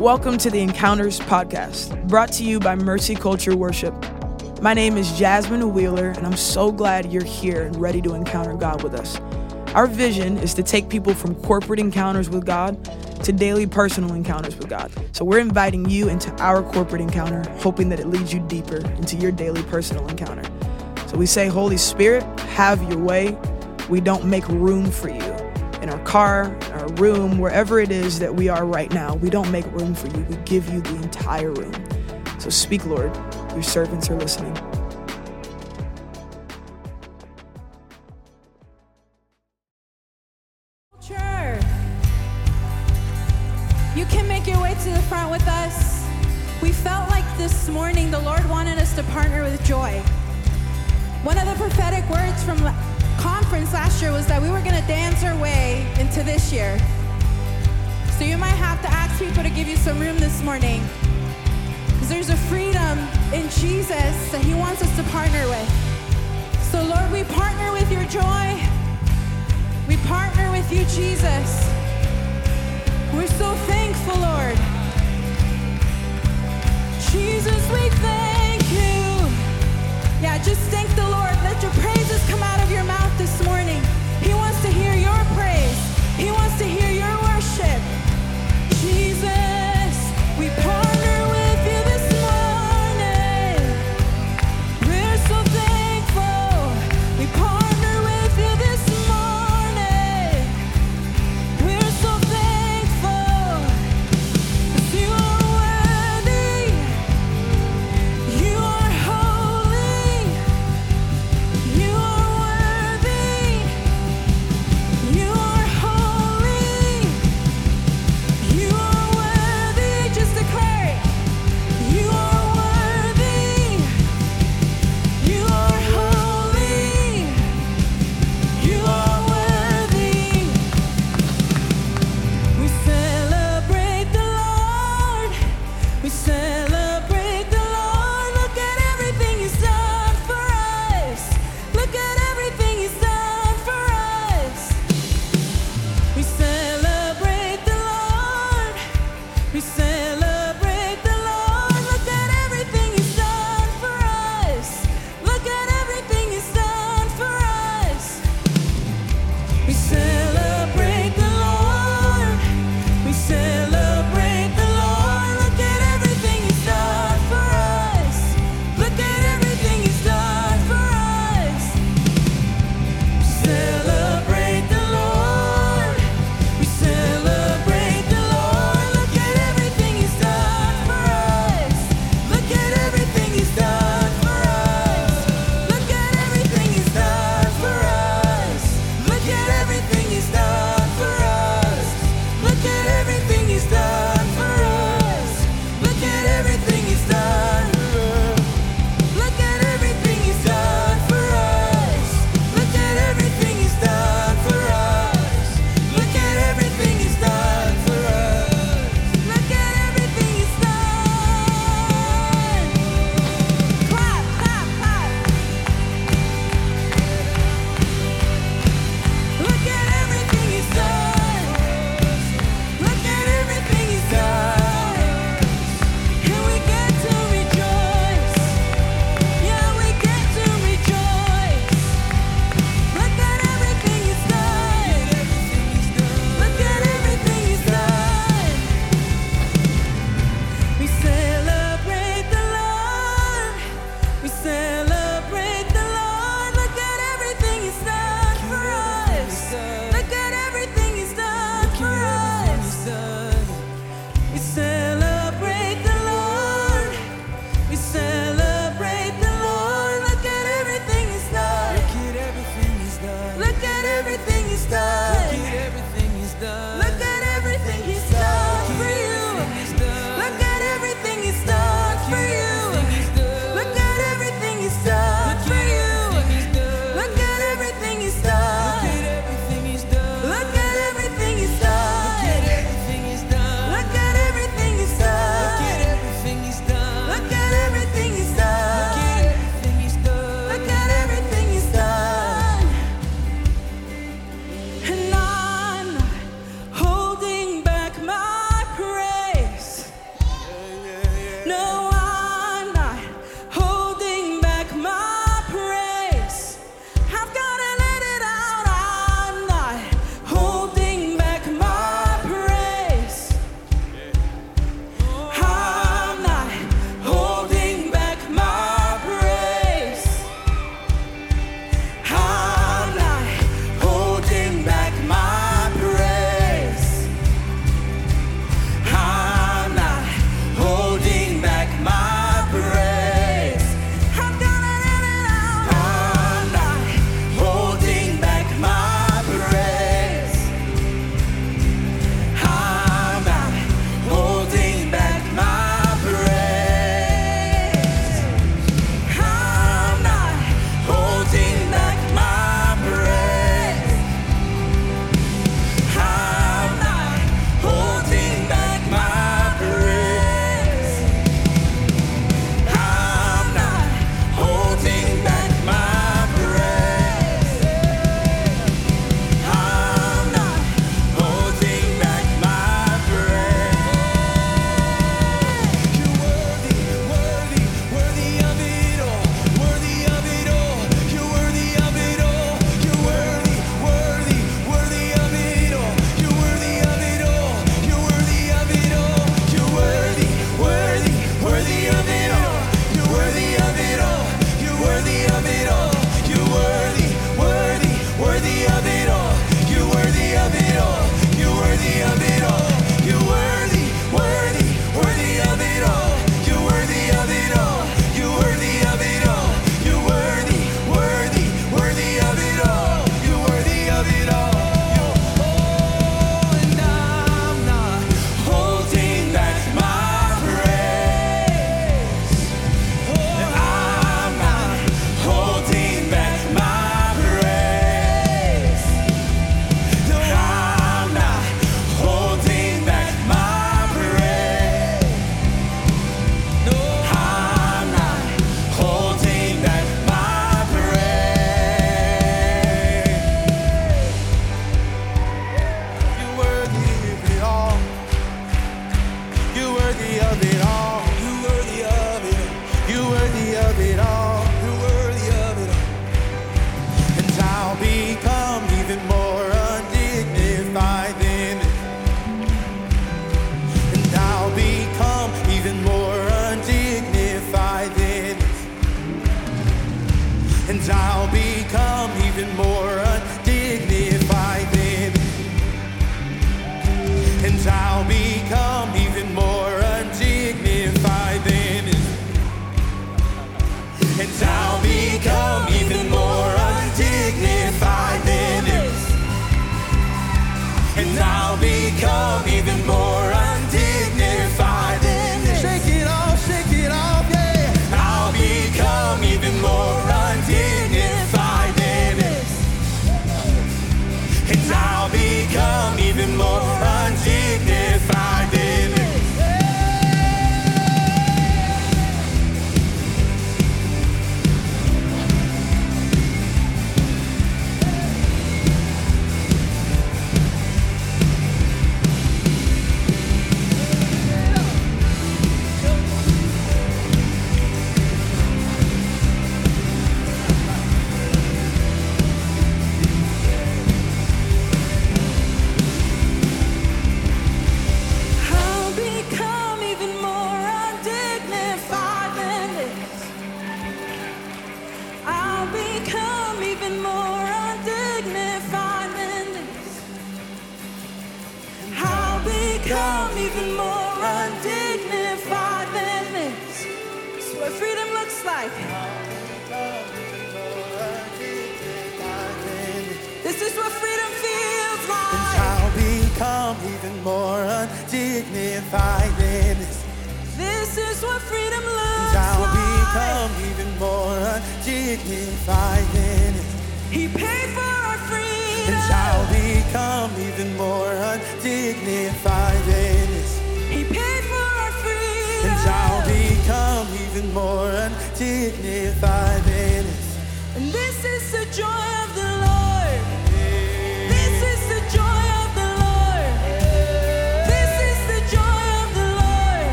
Welcome to the Encounters Podcast, brought to you by Mercy Culture Worship. My name is Jasmine Wheeler, and I'm so glad you're here and ready to encounter God with us. Our vision is to take people from corporate encounters with God to daily personal encounters with God. So we're inviting you into our corporate encounter, hoping that it leads you deeper into your daily personal encounter. So we say, Holy Spirit, have your way. We don't make room for you in our car, in room, wherever it is that we are right now. We don't make room for you. We give you the entire room. So speak, Lord. Your servants are listening. He said,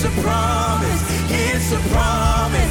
It's a promise. It's a promise.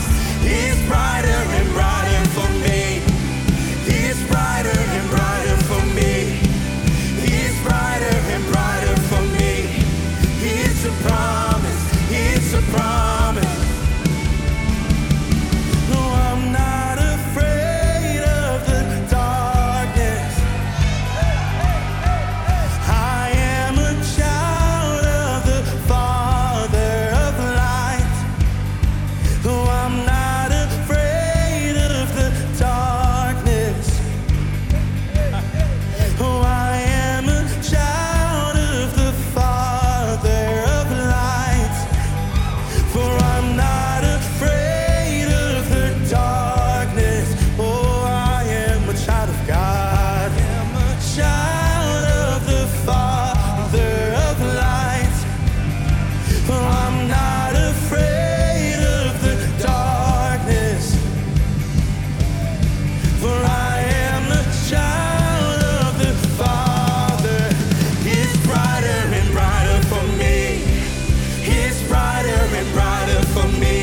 brighter for me.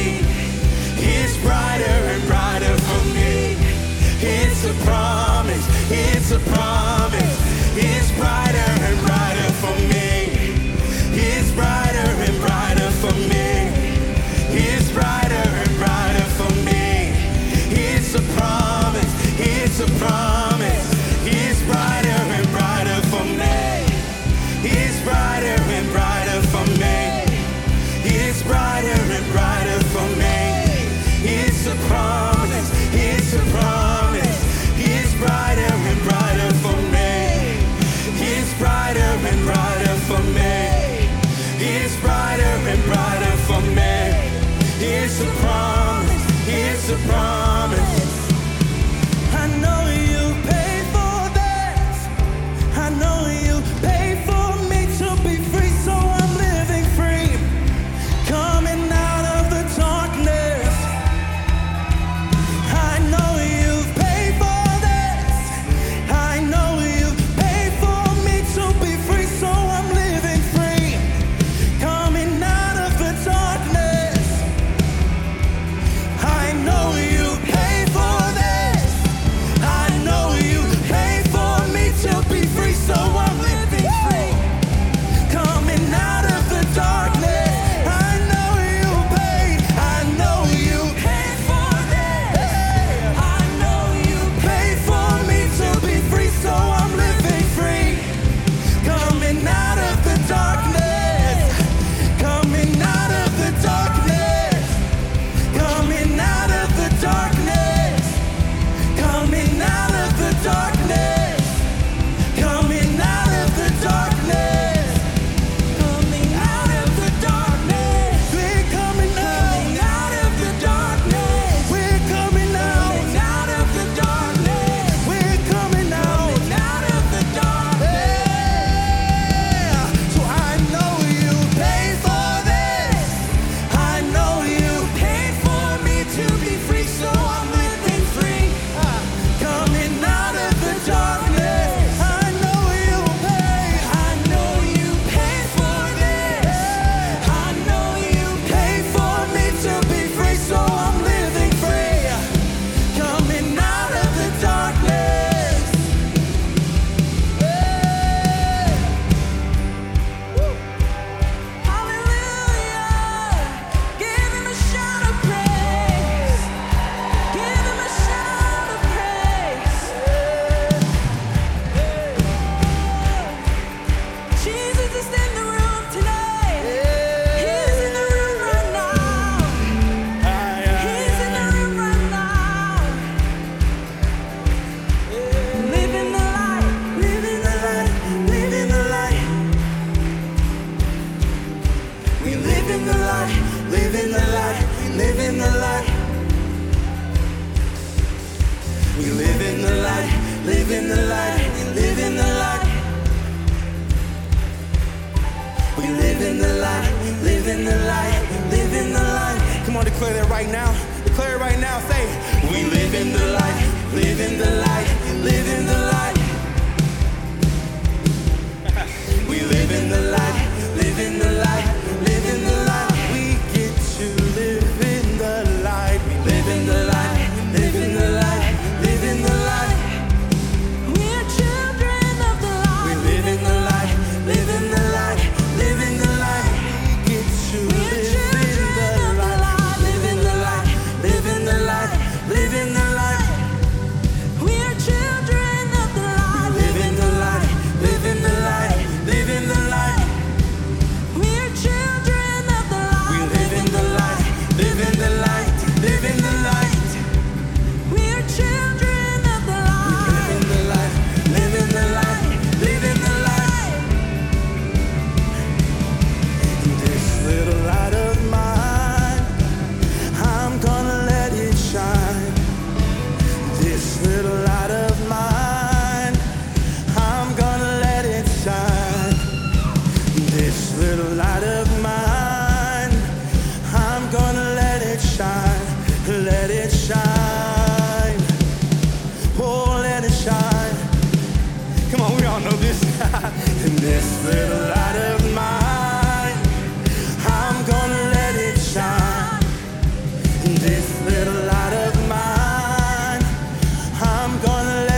I'm gonna let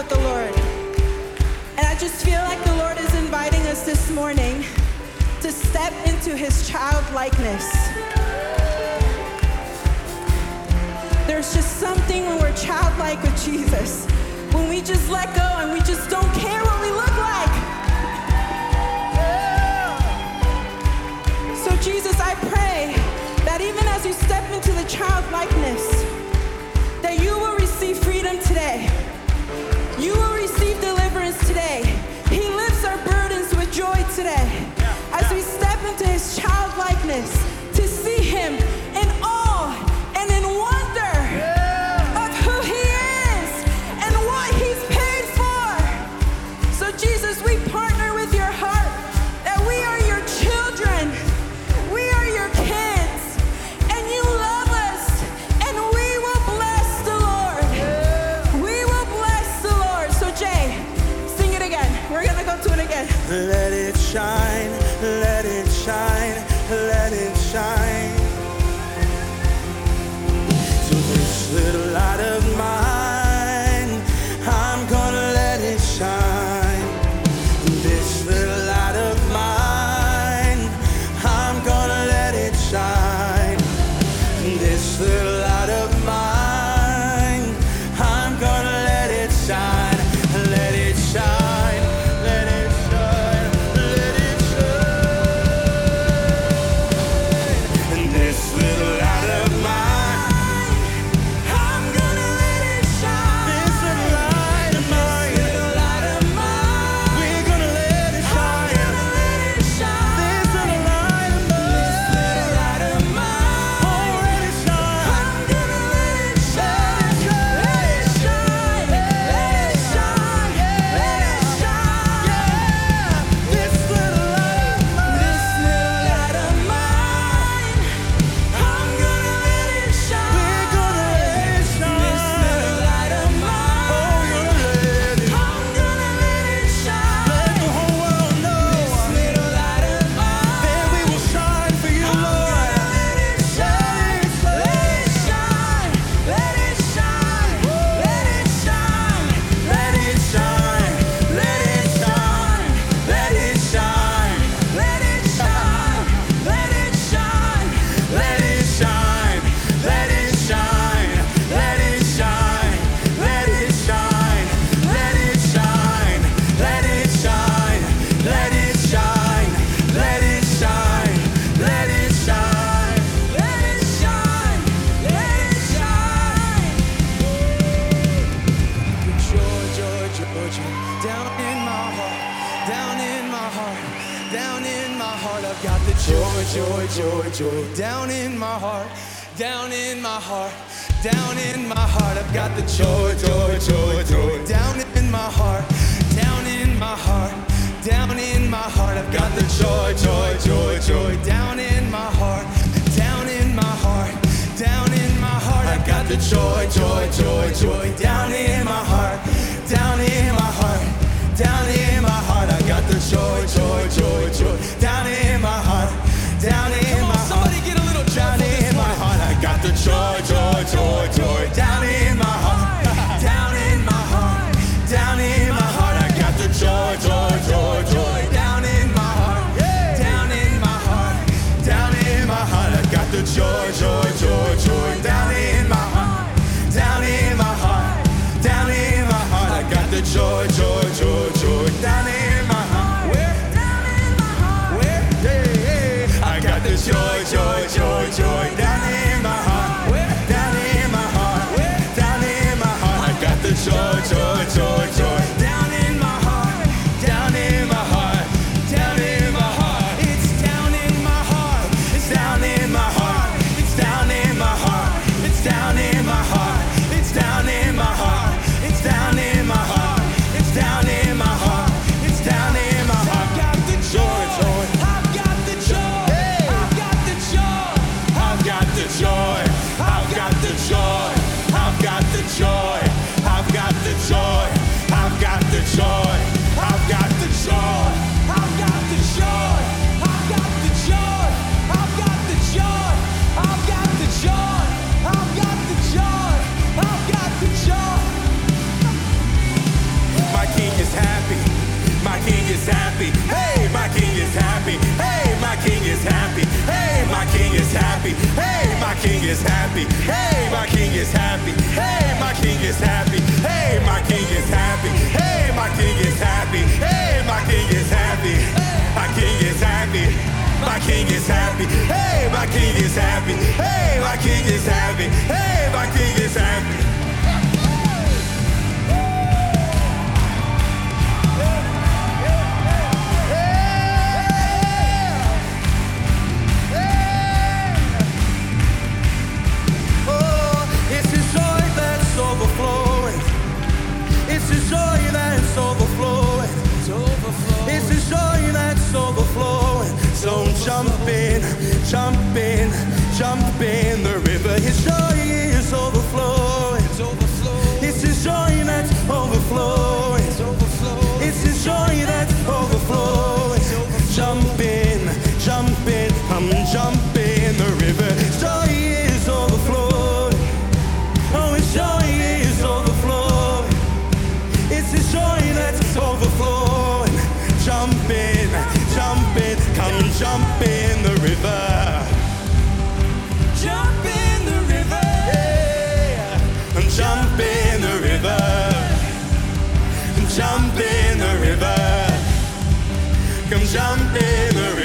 with the Lord. And I just feel like the Lord is inviting us this morning to step into his childlikeness. There's just something when we're childlike with Jesus, when we just let go and we just don't care what we look like. So, Jesus, I pray that even as you step into the childlikeness, we step into his childlikeness. got the choice. Is happy. Hey, my king is happy. Hey, my king is happy. Hey, my king is happy. Hey, my king is happy. Hey, my king is happy. My king is happy. My king is happy. Hey, my king is happy. Hey, my king is happy. Hey, my king is happy. So jump in, jump in, jump in the river. His joy is overflowing. It's His joy that's overflowing. It's His joy that's overflowing. Jump in, jump in, come jump jump in the river. Jump in the river. Yeah. Jump in the river. Jump in the river. Come jump in the river.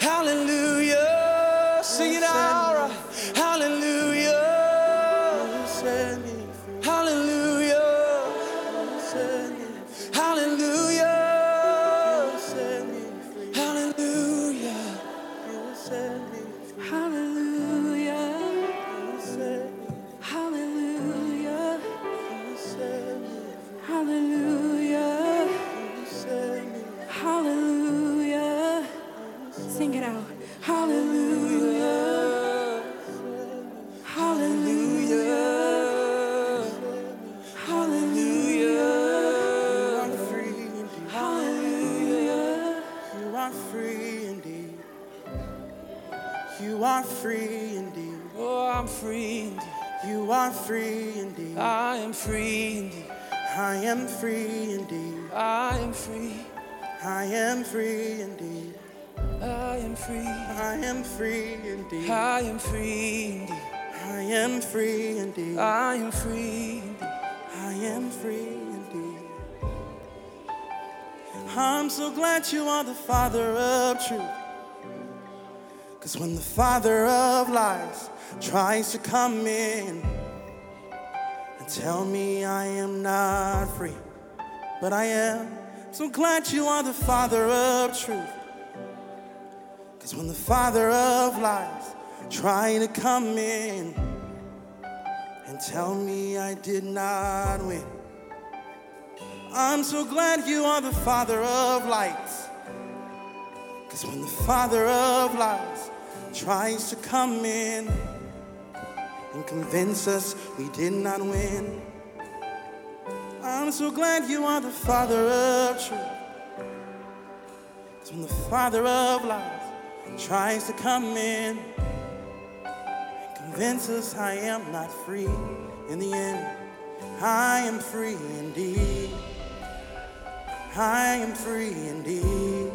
Hallelujah. Glad you are the Father of truth. Cause when the Father of lies tries to come in and tell me I am not free, but I am so glad you are the Father of truth. Cause when the Father of lies try to come in and tell me I did not win. I'm so glad you are the Father of lights. Cause when the Father of lies tries to come in and convince us we did not win, I'm so glad you are the Father of truth. Cause when the Father of lies tries to come in and convince us I am not free in the end, I am free indeed. I am free indeed.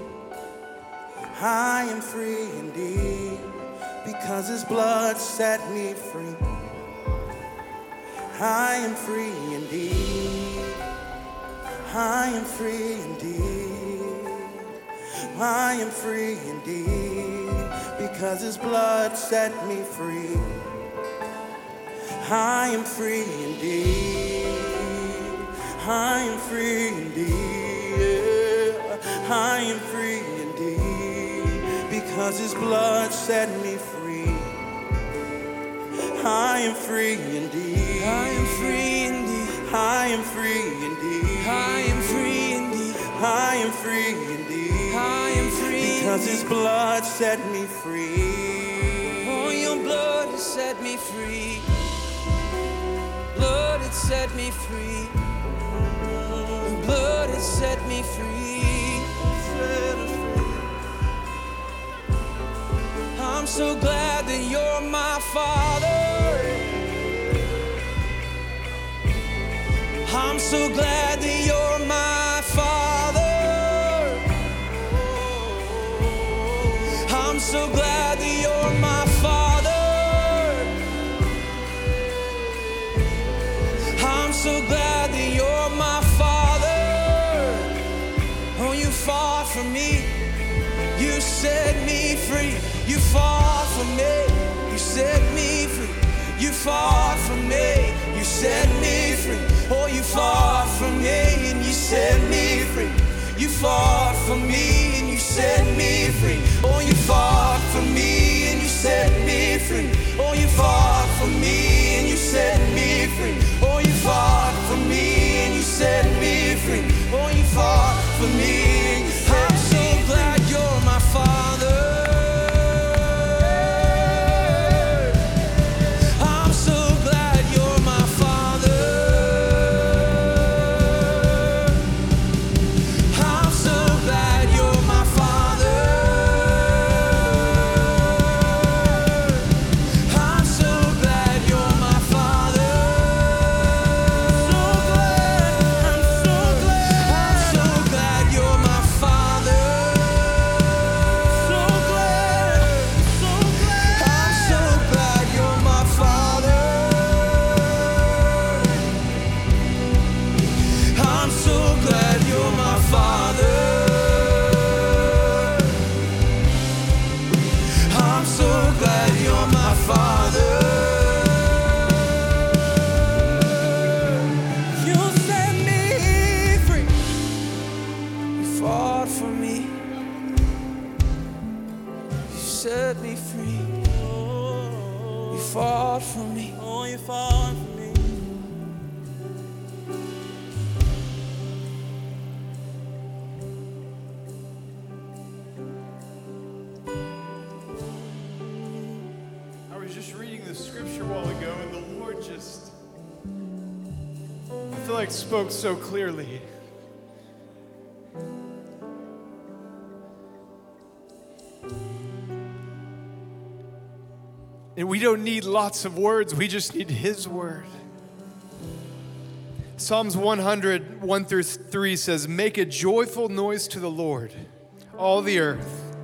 I am free indeed. Because his blood set me free. I am free indeed. I am free indeed. I am free indeed. Because his blood set me free. I am free indeed. I am free indeed. I am free indeed. Because his blood set me free. I am free indeed. I am free indeed. I am free indeed. I am free indeed. I am free indeed. I am free Because his blood set me free. Oh, your blood has set me free. Blood has set me free. Blood has set me free. I'm so glad that you're my father. I'm so glad that you're my for me. You set me free. You fought for me. You set me free. You fought for me. You set me free. Oh, you fought for me and you set me free. You fought for me and you set me free. Oh, you fought for me and you set me free. Oh, you fought for me Spoke so clearly. And we don't need lots of words, we just need His word. Psalms 100, 1 through 3 says, Make a joyful noise to the Lord, all the earth.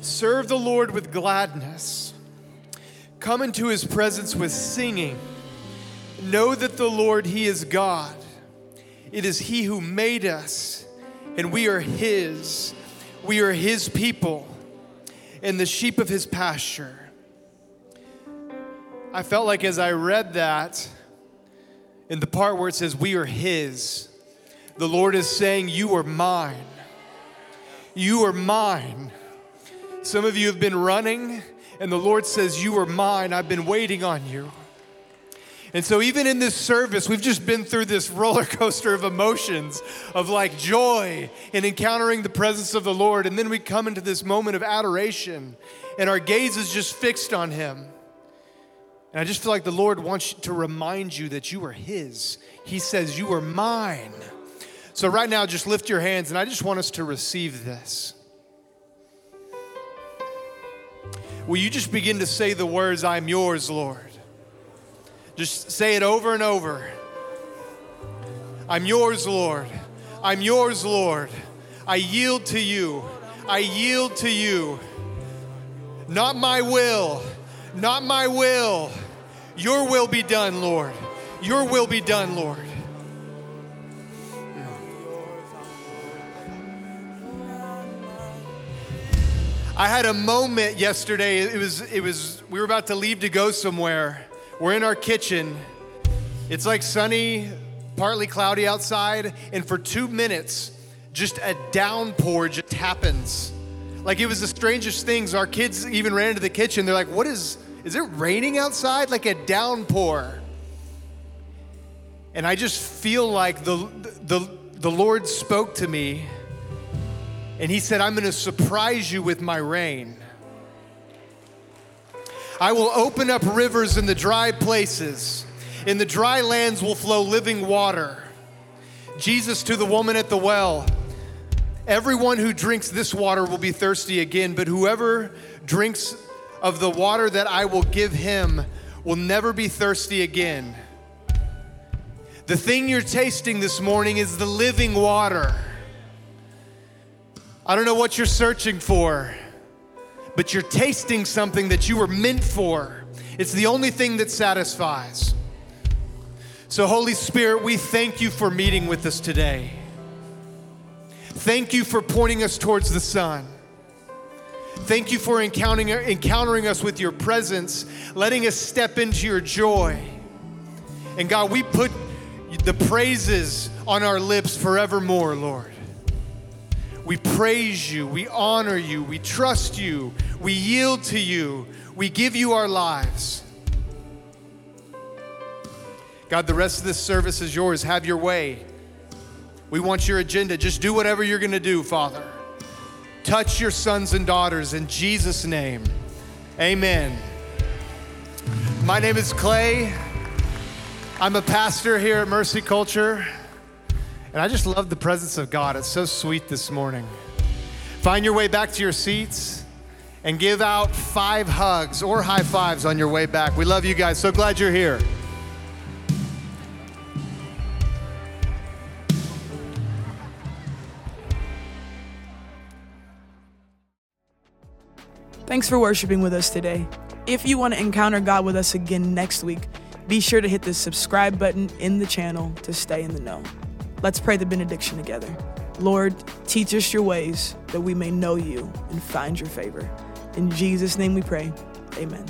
Serve the Lord with gladness. Come into his presence with singing. Know that the Lord, he is God. It is he who made us, and we are his. We are his people and the sheep of his pasture. I felt like as I read that, in the part where it says, We are His, the Lord is saying, You are mine. You are mine. Some of you have been running, and the Lord says, You are mine. I've been waiting on you. And so, even in this service, we've just been through this roller coaster of emotions of like joy and encountering the presence of the Lord. And then we come into this moment of adoration, and our gaze is just fixed on Him. And I just feel like the Lord wants to remind you that you are His. He says, You are mine. So, right now, just lift your hands, and I just want us to receive this. Will you just begin to say the words, I'm yours, Lord? Just say it over and over. I'm yours, Lord. I'm yours, Lord. I yield to you. I yield to you. Not my will, not my will your will be done, Lord. Your will be done, Lord. I had a moment yesterday. It was, it was, we were about to leave to go somewhere. We're in our kitchen. It's like sunny, partly cloudy outside. And for two minutes, just a downpour just happens. Like it was the strangest things. Our kids even ran into the kitchen. They're like, what is, is it raining outside? Like a downpour. And I just feel like the, the, the Lord spoke to me and He said, I'm going to surprise you with my rain. I will open up rivers in the dry places. In the dry lands will flow living water. Jesus to the woman at the well. Everyone who drinks this water will be thirsty again, but whoever drinks of the water that I will give him will never be thirsty again. The thing you're tasting this morning is the living water. I don't know what you're searching for, but you're tasting something that you were meant for. It's the only thing that satisfies. So, Holy Spirit, we thank you for meeting with us today. Thank you for pointing us towards the Son. Thank you for encountering, encountering us with your presence, letting us step into your joy. And God, we put the praises on our lips forevermore, Lord. We praise you, we honor you, we trust you, we yield to you, we give you our lives. God, the rest of this service is yours. Have your way. We want your agenda. Just do whatever you're going to do, Father. Touch your sons and daughters in Jesus' name. Amen. My name is Clay. I'm a pastor here at Mercy Culture. And I just love the presence of God. It's so sweet this morning. Find your way back to your seats and give out five hugs or high fives on your way back. We love you guys. So glad you're here. Thanks for worshiping with us today. If you want to encounter God with us again next week, be sure to hit the subscribe button in the channel to stay in the know. Let's pray the benediction together. Lord, teach us your ways that we may know you and find your favor. In Jesus' name we pray. Amen.